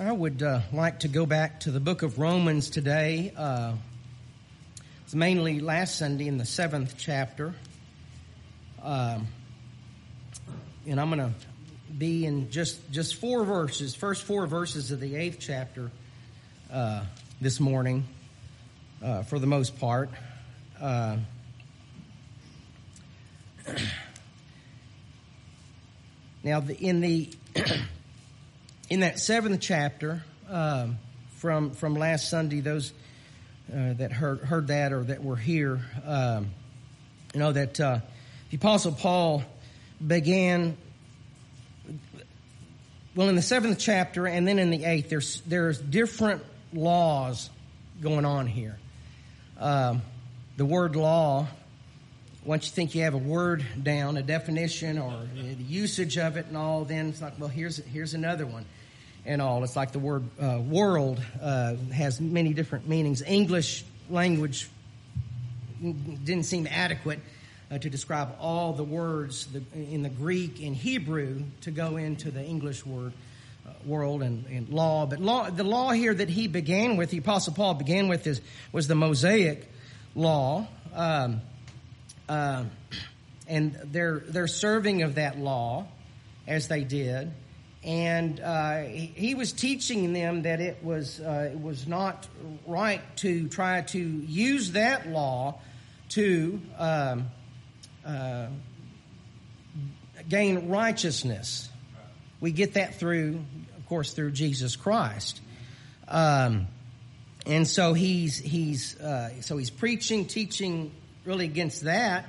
I would uh, like to go back to the book of Romans today. Uh, it's mainly last Sunday in the seventh chapter. Um, and I'm going to be in just, just four verses, first four verses of the eighth chapter uh, this morning, uh, for the most part. Uh, now, the, in the in that seventh chapter um, from from last Sunday, those uh, that heard heard that or that were here, um, you know that uh, the Apostle Paul began. Well, in the seventh chapter and then in the eighth, there's there's different laws going on here. Um, the word law, once you think you have a word down, a definition or the usage of it and all, then it's like, well, here's here's another one and all. It's like the word uh, world uh, has many different meanings. English language didn't seem adequate uh, to describe all the words in the Greek and Hebrew to go into the English word uh, world and, and, law. But law, the law here that he began with, the Apostle Paul began with, is was the Mosaic law. Um, uh, and they're they're serving of that law as they did and uh, he, he, was teaching them that it was uh, it was not right to try to use that law to um, uh, gain righteousness. We get that through, of course, through Jesus Christ. Um, and so he's he's uh, so he's preaching, teaching really against that,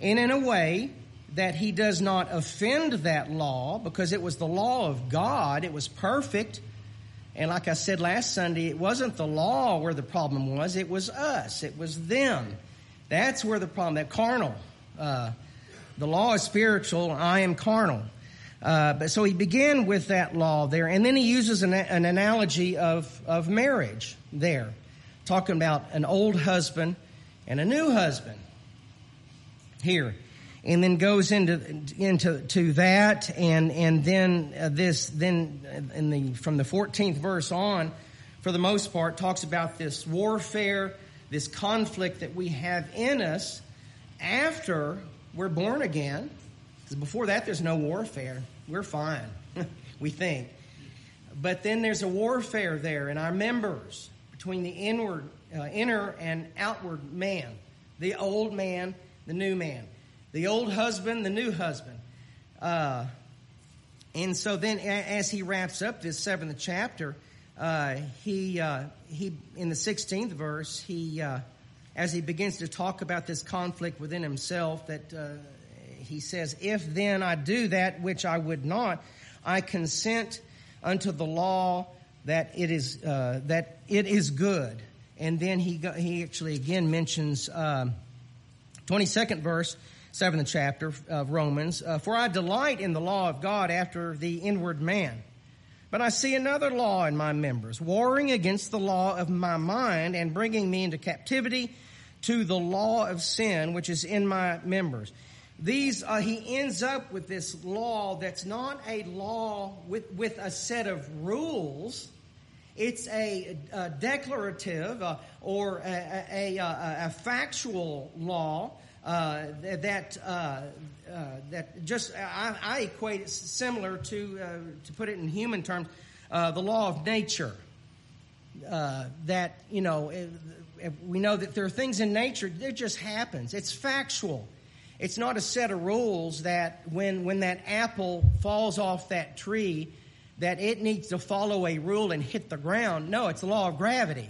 and in a way that he does not offend that law because it was the law of God. It was perfect. And like I said last Sunday, it wasn't the law where the problem was, it was us, it was them. That's where the problem, that carnal. Uh, the law is spiritual, I am carnal. Uh, but so he began with that law there, and then he uses an, an analogy of, of marriage there, talking about an old husband and a new husband here and then goes into into to that and and then uh, this then in the from the 14th verse on for the most part talks about this warfare this conflict that we have in us after we're born again because before that there's no warfare. We're fine we think. But then there's a warfare there in our members between the inward uh, inner and outward man the old man the new man the old husband, the new husband. Uh, and so then, as he wraps up this seventh chapter, uh, he uh, he in the sixteenth verse, he uh, as he begins to talk about this conflict within himself, that uh, he says, "If then I do that which I would not, I consent unto the law that it is uh, that it is good." And then he he actually again mentions twenty second verse seventh chapter of Romans. Uh, For I delight in the law of God after the inward man. But I see another law in my members, warring against the law of my mind and bringing me into captivity to the law of sin which is in my members. These, uh, he ends up with this law that's not a law with, with a set of rules. It's a, a declarative uh, or a, a, a, factual law uh, that uh, uh, that just I, I, equate it similar to uh, to put it in human terms, uh, the law of nature. that you know, we know that there are things in nature that just happens. It's factual. It's not a set of rules that when when that apple falls off that tree, that it needs to follow a rule and hit the ground. No, it's the law of gravity.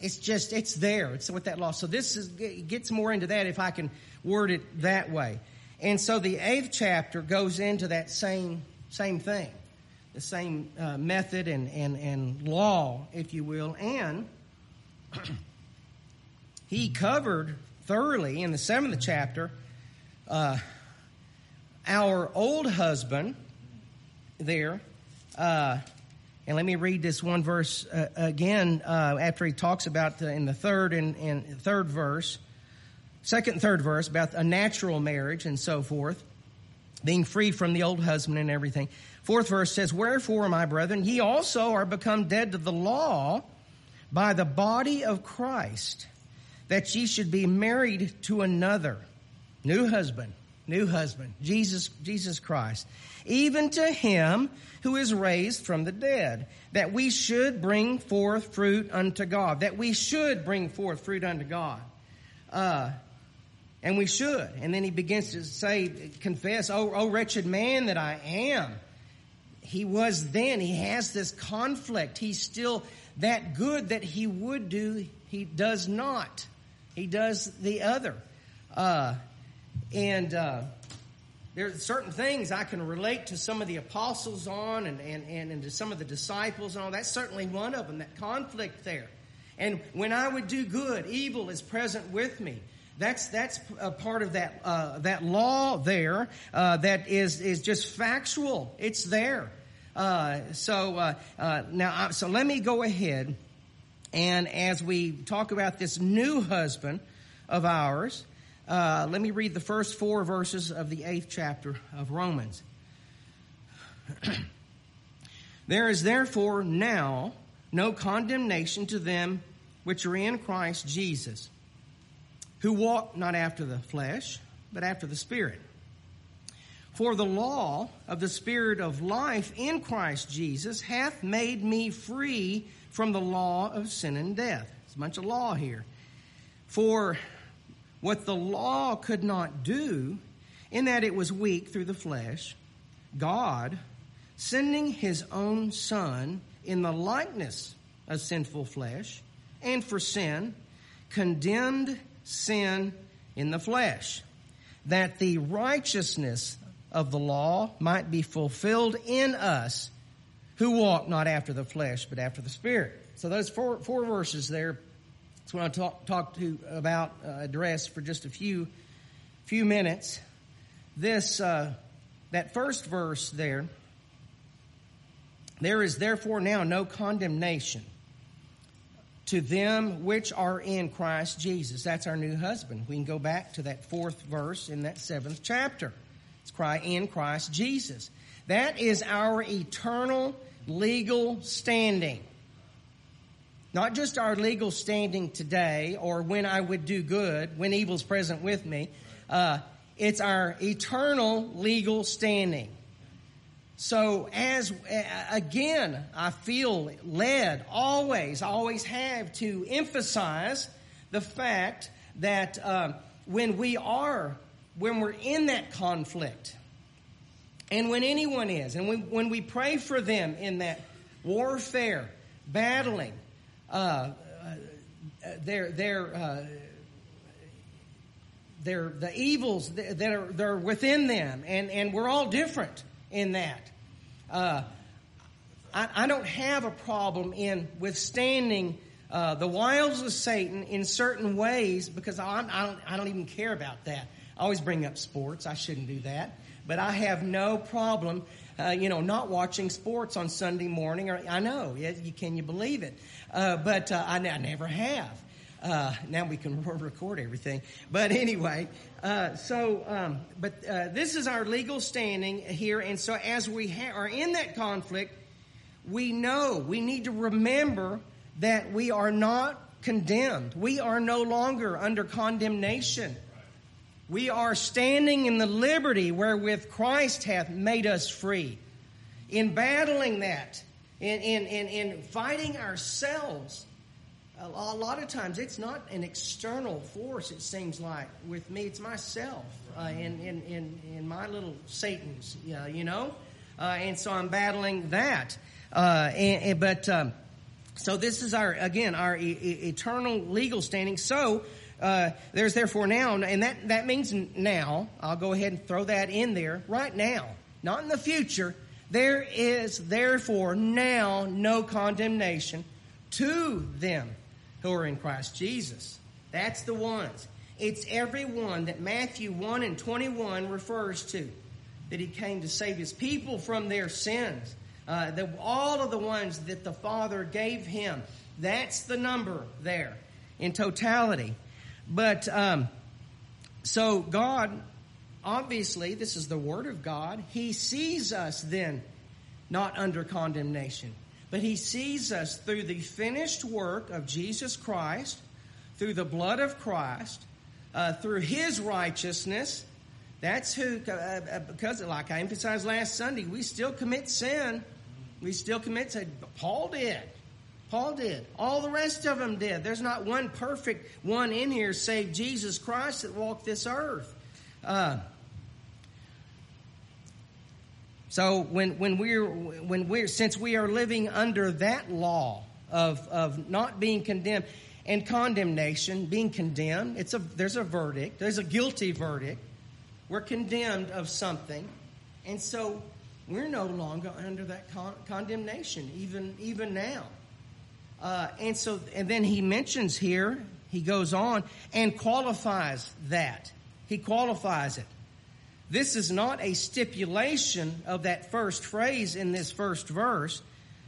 It's just, it's there. It's with that law. So this is, gets more into that if I can word it that way. And so the eighth chapter goes into that same, same thing. The same uh, method and, and, and law, if you will. And he covered thoroughly in the seventh chapter uh, our old husband there. Uh, and let me read this one verse uh, again uh, after he talks about in the third and, and third verse, second and third verse about a natural marriage and so forth. being free from the old husband and everything. Fourth verse says, Wherefore, my brethren, ye also are become dead to the law by the body of Christ, that ye should be married to another, new husband, new husband, Jesus, Jesus Christ, even to him who is raised from the dead, that we should bring forth fruit unto God, that we should bring forth fruit unto God. Uh, and we should. And then he begins to say, confess, oh, oh wretched man that I am. He was then. He has this conflict. He's still that good that he would do. He does not. He does the other. Uh, and uh, there are certain things I can relate to some of the apostles on and, and, and, and to some of the disciples and all. That's certainly one of them, that conflict there. And when I would do good, evil is present with me. That's that's a part of that uh, that law there uh, that is is just factual. It's there. Uh, so uh, uh, now, so let me go ahead and as we talk about this new husband of ours, uh, let me read the first four verses of the eighth chapter of Romans. there is therefore now no condemnation to them which are in Christ Jesus who walk not after the flesh, but after the Spirit. For the law of the Spirit of life in Christ Jesus hath made me free from the law of sin and death. There's a bunch of law here. For what the law could not do, in that it was weak through the flesh, God, sending his own Son in the likeness of sinful flesh, and for sin, condemned sin in the flesh, that the righteousness of the law might be fulfilled in us who walk not after the flesh, but after the Spirit. So those four, four verses there, that's what I talk, talk to about, uh, address for just a few, few minutes. This, uh, that first verse there, there is therefore now no condemnation to them which are in Christ Jesus. That's our new husband. We can go back to that fourth verse in that seventh chapter. It's cry in Christ Jesus. That is our eternal legal standing. Not just our legal standing today or when I would do good, when evil's present with me. Uh, it's our eternal legal standing. So as, again, I feel led always, always have to emphasize the fact that uh, when we are, when we're in that conflict, and when anyone is, and we, when we pray for them in that warfare, battling, uh, uh, their, their, uh, their, the evils that are, that are within them, and, and we're all different in that. Uh, I, I, don't have a problem in withstanding uh, the wiles of Satan in certain ways because I, I, don't, I don't even care about that. I always bring up sports. I shouldn't do that. But I have no problem, uh, you know, not watching sports on Sunday morning. Or I know, you, can you believe it? Uh, but uh, I, never have. Uh, now we can record everything. But anyway, uh, so, um, but this is our legal standing here. And so as we ha- are in that conflict, we know, we need to remember that we are not condemned. We are no longer under condemnation. We are standing in the liberty wherewith Christ hath made us free. In battling that, in, in, in, in fighting ourselves, a lot of times it's not an external force, it seems like. With me, it's myself uh, in, in, in, in my little Satan's, you know? Uh, and so I'm battling that. Uh, and, and, but, um, so this is our, again, our e- eternal legal standing. So, uh, there's therefore now, and that, that means now, I'll go ahead and throw that in there, right now, not in the future. There is therefore now no condemnation to them who are in Christ Jesus. That's the ones. It's every one that Matthew 1 and 21 refers to. That he came to save his people from their sins. Uh, the, all of the ones that the Father gave him. That's the number there in totality. But, um, so God obviously, this is the Word of God. He sees us then not under condemnation, but He sees us through the finished work of Jesus Christ, through the blood of Christ, uh, through His righteousness. That's who, uh, uh because like I emphasized last Sunday, we still commit sin. We still commit sin. Paul did. Paul did. All the rest of them did. There's not one perfect one in here save Jesus Christ that walked this earth. Uh, so when, when we're, when we're, since we are living under that law of, of not being condemned and condemnation, being condemned, it's a, there's a verdict, there's a guilty verdict. We're condemned of something. And so we're no longer under that con- condemnation, even, even now. Uh, and so, and then he mentions here, he goes on and qualifies that. He qualifies it. This is not a stipulation of that first phrase in this first verse.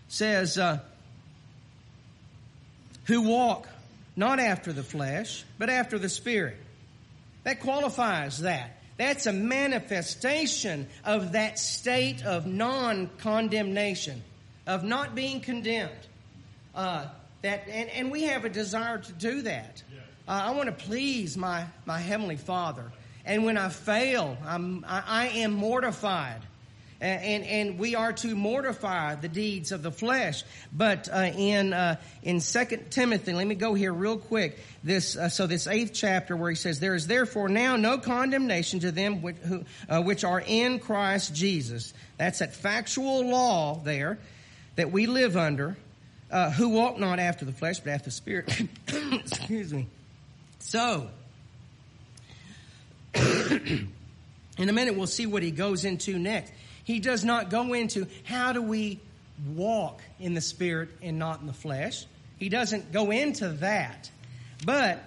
Says, uh, who walk not after the flesh, but after the Spirit. That qualifies that. That's a manifestation of that state of non condemnation, of not being condemned. Uh, that and, and we have a desire to do that. Uh, I want to please my, my heavenly Father, and when I fail, I'm, I, I am mortified. And, and we are to mortify the deeds of the flesh. But uh, in uh, in Second Timothy, let me go here real quick. This uh, so this eighth chapter where he says, "There is therefore now no condemnation to them which, who, uh, which are in Christ Jesus." That's that factual law there that we live under uh, who walk not after the flesh, but after the spirit. Excuse me. So, in a minute, we'll see what he goes into next. He does not go into how do we walk in the spirit and not in the flesh. He doesn't go into that. But,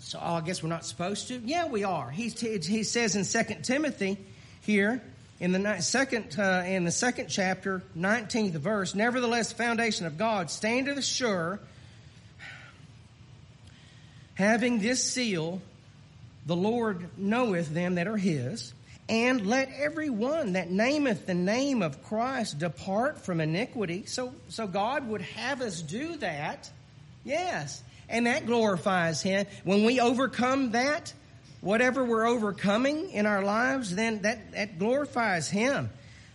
so I guess we're not supposed to? Yeah, we are. He, he says in 2 Timothy here, in the second uh, in the second chapter, nineteenth verse. Nevertheless, the foundation of God standeth sure, having this seal, the Lord knoweth them that are His. And let every one that nameth the name of Christ depart from iniquity. So, so God would have us do that. Yes. And that glorifies Him. When we overcome that, whatever we're overcoming in our lives, then that, that glorifies Him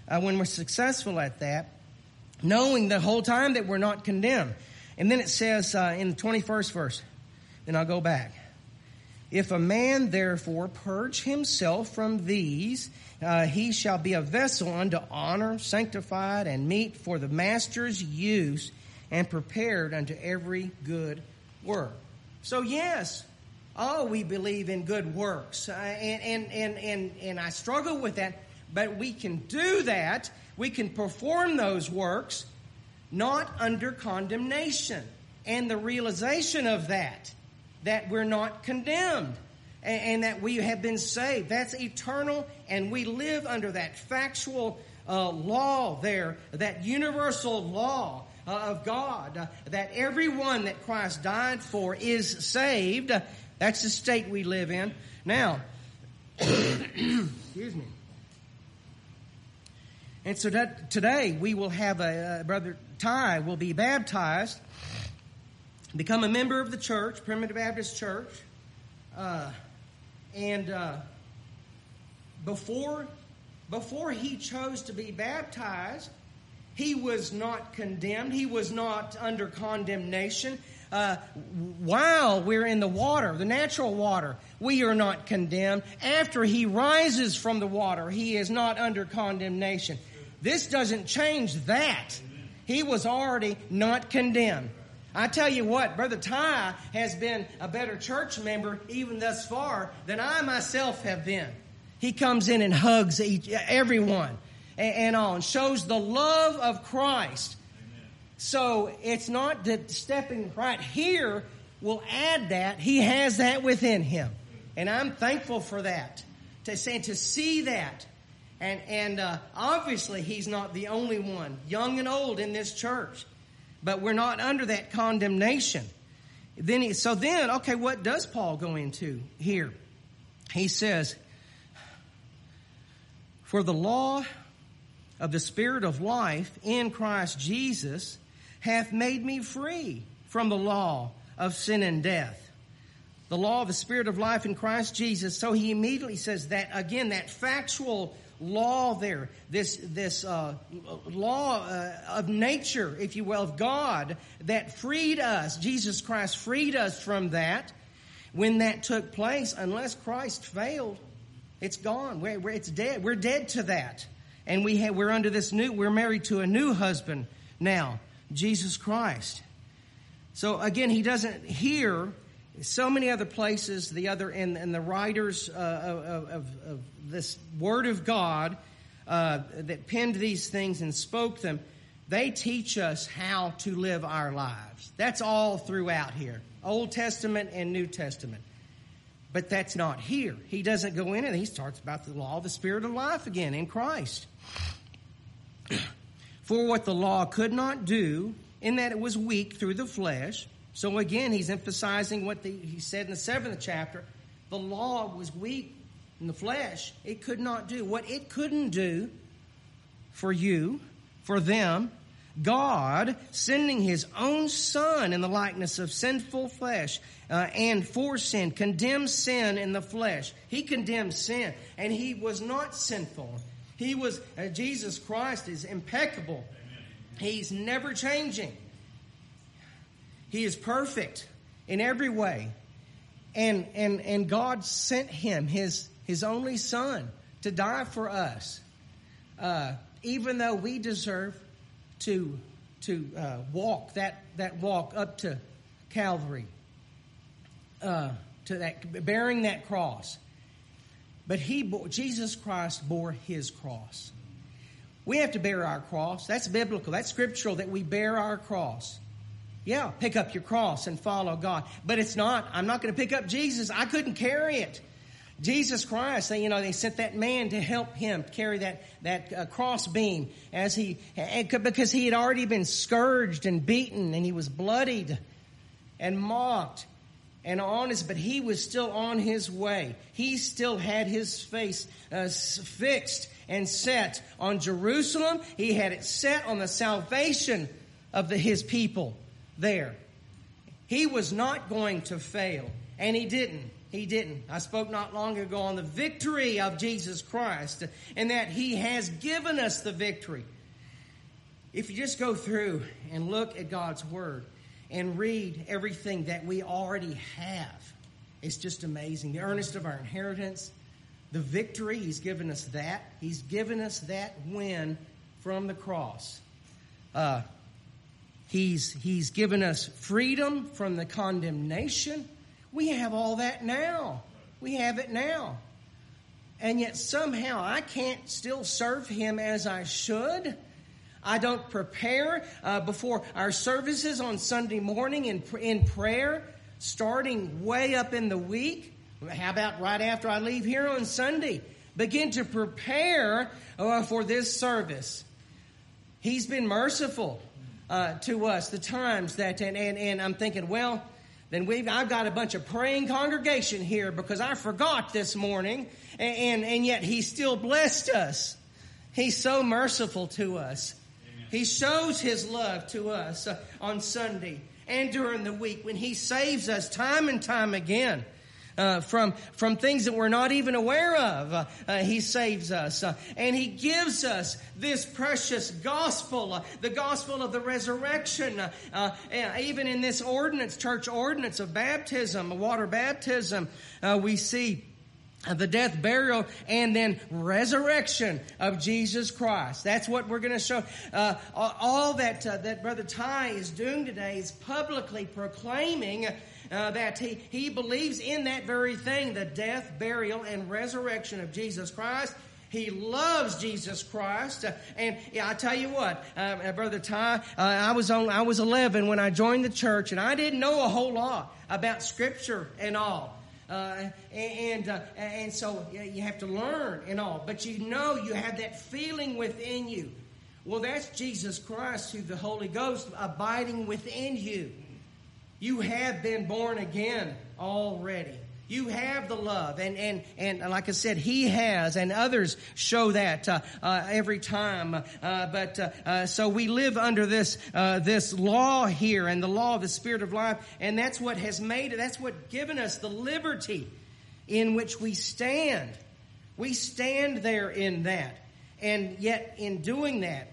uh, when we're successful at that, knowing the whole time that we're not condemned. And then it says uh, in the 21st verse, then I'll go back. If a man therefore purge himself from these, uh, he shall be a vessel unto honor, sanctified and meet for the master's use, and prepared unto every good work. So yes, oh, we believe in good works. Uh, and, and, and, and, and I struggle with that, but we can do that. We can perform those works not under condemnation. And the realization of that, that we're not condemned and, and that we have been saved. That's eternal, and we live under that factual uh, law there, that universal law uh, of God, uh, that everyone that Christ died for is saved. That's the state we live in. Now, excuse me. And so that today we will have a, uh, brother Ty will be baptized, become a member of the church, Primitive Baptist Church, uh, and uh, before before he chose to be baptized, he was not condemned. He was not under condemnation uh, while we're in the water, the natural water, we are not condemned. After he rises from the water, he is not under condemnation. This doesn't change that. He was already not condemned. I tell you what, Brother Ty has been a better church member even thus far than I myself have been. He comes in and hugs each, everyone and, and on, shows the love of Christ so it's not that stepping right here will add that. He has that within him. And I'm thankful for that. To say, to see that. And, and uh, obviously he's not the only one, young and old in this church. But we're not under that condemnation. Then he, so then, okay, what does Paul go into here? He says, For the law of the Spirit of life in Christ Jesus hath made me free from the law of sin and death. The law of the Spirit of life in Christ Jesus. So he immediately says that again, that factual law there, this this uh, law uh, of nature, if you will, of God that freed us. Jesus Christ freed us from that. When that took place, unless Christ failed, it's gone. We're, we're, it's dead. We're dead to that, and we have, we're under this new. We're married to a new husband now, Jesus Christ. So again, he doesn't hear so many other places, the other and, and the writers uh, of, of, of, this Word of God uh, that penned these things and spoke them, they teach us how to live our lives. That's all throughout here, Old Testament and New Testament. But that's not here. He doesn't go in and he starts about the law of the Spirit of life again in Christ. For what the law could not do, in that it was weak through the flesh, so again, he's emphasizing what the, he said in the seventh chapter. The law was weak in the flesh. It could not do what it couldn't do for you, for them. God sending his own son in the likeness of sinful flesh uh, and for sin, condemns sin in the flesh. He condemns sin and he was not sinful. He was, uh, Jesus Christ is impeccable. He's never changing. He is perfect in every way. And, and, and God sent him, his, his only son, to die for us. Uh, even though we deserve to, to uh, walk that, that walk up to Calvary, uh, to that, bearing that cross. But he, Jesus Christ bore his cross. We have to bear our cross. That's biblical. That's scriptural that we bear our cross. Yeah, pick up your cross and follow God. But it's not, I'm not going to pick up Jesus. I couldn't carry it. Jesus Christ, they, you know, they sent that man to help him carry that, that uh, cross beam as he, because he had already been scourged and beaten and he was bloodied and mocked and honest, but he was still on his way. He still had his face uh, fixed and set on Jerusalem. He had it set on the salvation of the, his people there. He was not going to fail, and he didn't. He didn't. I spoke not long ago on the victory of Jesus Christ and that he has given us the victory. If you just go through and look at God's Word and read everything that we already have, it's just amazing. The earnest of our inheritance, the victory, He's given us that. He's given us that win from the cross. Uh, He's, he's given us freedom from the condemnation. We have all that now. We have it now. And yet somehow I can't still serve Him as I should. I don't prepare uh, before our services on Sunday morning in, in prayer, starting way up in the week. How about right after I leave here on Sunday? Begin to prepare uh, for this service. He's been merciful uh, to us, the times that, and, and, and I'm thinking, well, then we've, I've got a bunch of praying congregation here because I forgot this morning, and, and, and yet He still blessed us. He's so merciful to us. He shows His love to us uh, on Sunday and during the week when He saves us time and time again uh, from, from things that we're not even aware of. Uh, uh, he saves us. Uh, and He gives us this precious gospel, uh, the gospel of the resurrection. Even in this ordinance, church ordinance of baptism, water baptism, we see the death, burial, and then resurrection of Jesus Christ. That's what we're going to show. Uh, all that uh, that Brother Ty is doing today is publicly proclaiming uh, that he, he believes in that very thing, the death, burial, and resurrection of Jesus Christ. He loves Jesus Christ, uh, and yeah, I tell you what, uh, uh brother Ty, I was on, I was 11 when I joined the church, and I didn't know a whole lot about Scripture and all. Uh, and uh, and so you have to learn and all, but you know you have that feeling within you. Well, that's Jesus Christ through the Holy Ghost abiding within you. You have been born again already. You have the love, and and and like I said, He has, and others show that uh, uh, every time. Uh, but uh, uh, so we live under this uh, this law here, and the law of the Spirit of life, and that's what has made it. That's what given us the liberty in which we stand. We stand there in that, and yet in doing that,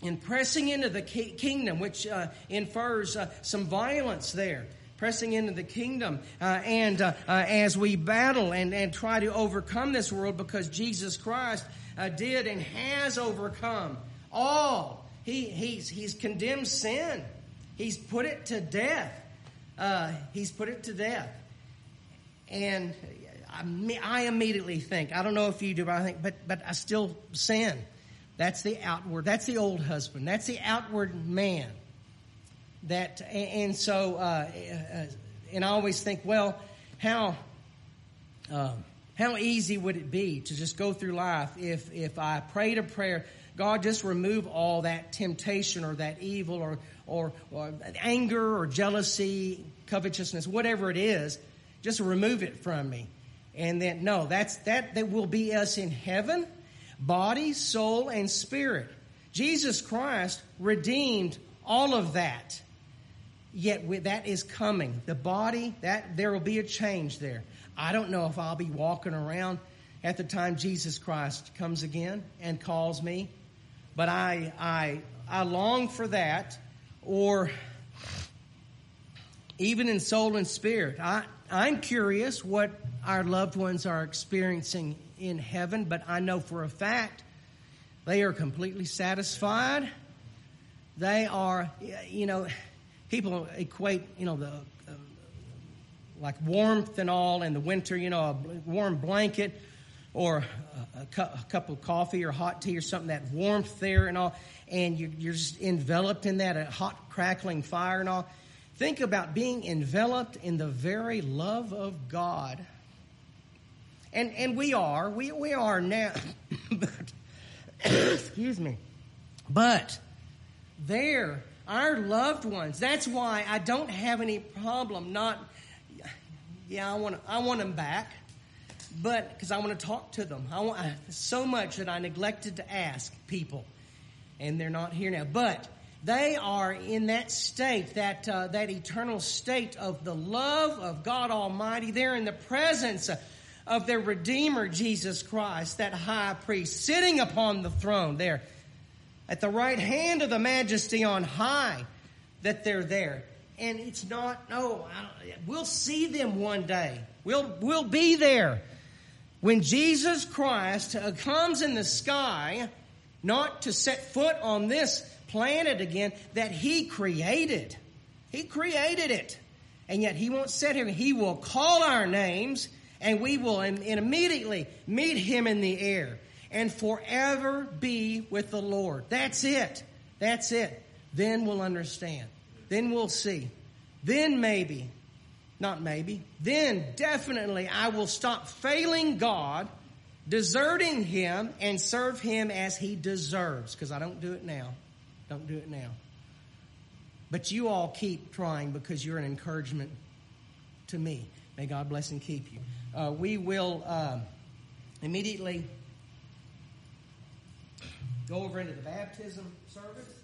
in pressing into the kingdom, which infers some violence there pressing into the kingdom. Uh, and uh, uh, as we battle and, and try to overcome this world because Jesus Christ uh, did and has overcome all. He, he's, he's condemned sin. He's put it to death. Uh, he's put it to death. And I, I immediately think, I don't know if you do, but I think, but, but I still sin. That's the outward, that's the old husband. That's the outward man that and so uh, uh, and I always think, well, how um, how easy would it be to just go through life if if I prayed a prayer, God just remove all that temptation or that evil or or, or anger or jealousy, covetousness, whatever it is, just remove it from me. And then no, that's that that will be us in heaven, body, soul, and spirit. Jesus Christ redeemed all of that. Yet that is coming. The body, that there will be a change there. I don't know if I'll be walking around at the time Jesus Christ comes again and calls me, but I I I long for that. Or even in soul and spirit, I I'm curious what our loved ones are experiencing in heaven, but I know for a fact they are completely satisfied. They are, you know people equate, you know, the uh, like warmth and all in the winter, you know, a warm blanket or a, cu- a, cup of coffee or hot tea or something, that warmth there and all, and you, you're just enveloped in that, a hot crackling fire and all. Think about being enveloped in the very love of God. And, and we are, we, we are now, but, excuse me, but there our loved ones. That's why I don't have any problem not, yeah, I want, I want them back, but because I want to talk to them. I want so much that I neglected to ask people, and they're not here now. But they are in that state, that uh, that eternal state of the love of God Almighty. They're in the presence of their Redeemer Jesus Christ, that High Priest, sitting upon the throne there at the right hand of the majesty on high that they're there. And it's not, no, we'll see them one day. We'll, we'll be there. When Jesus Christ uh, comes in the sky, not to set foot on this planet again that He created. He created it. And yet He won't sit here. He will call our names and we will and immediately meet Him in the air and forever be with the Lord. That's it. That's it. Then we'll understand. Then we'll see. Then maybe, not maybe, then definitely I will stop failing God, deserting Him, and serve Him as He deserves. Because I don't do it now. Don't do it now. But you all keep trying because you're an encouragement to me. May God bless and keep you. Uh, we will uh, immediately go over into the baptism service.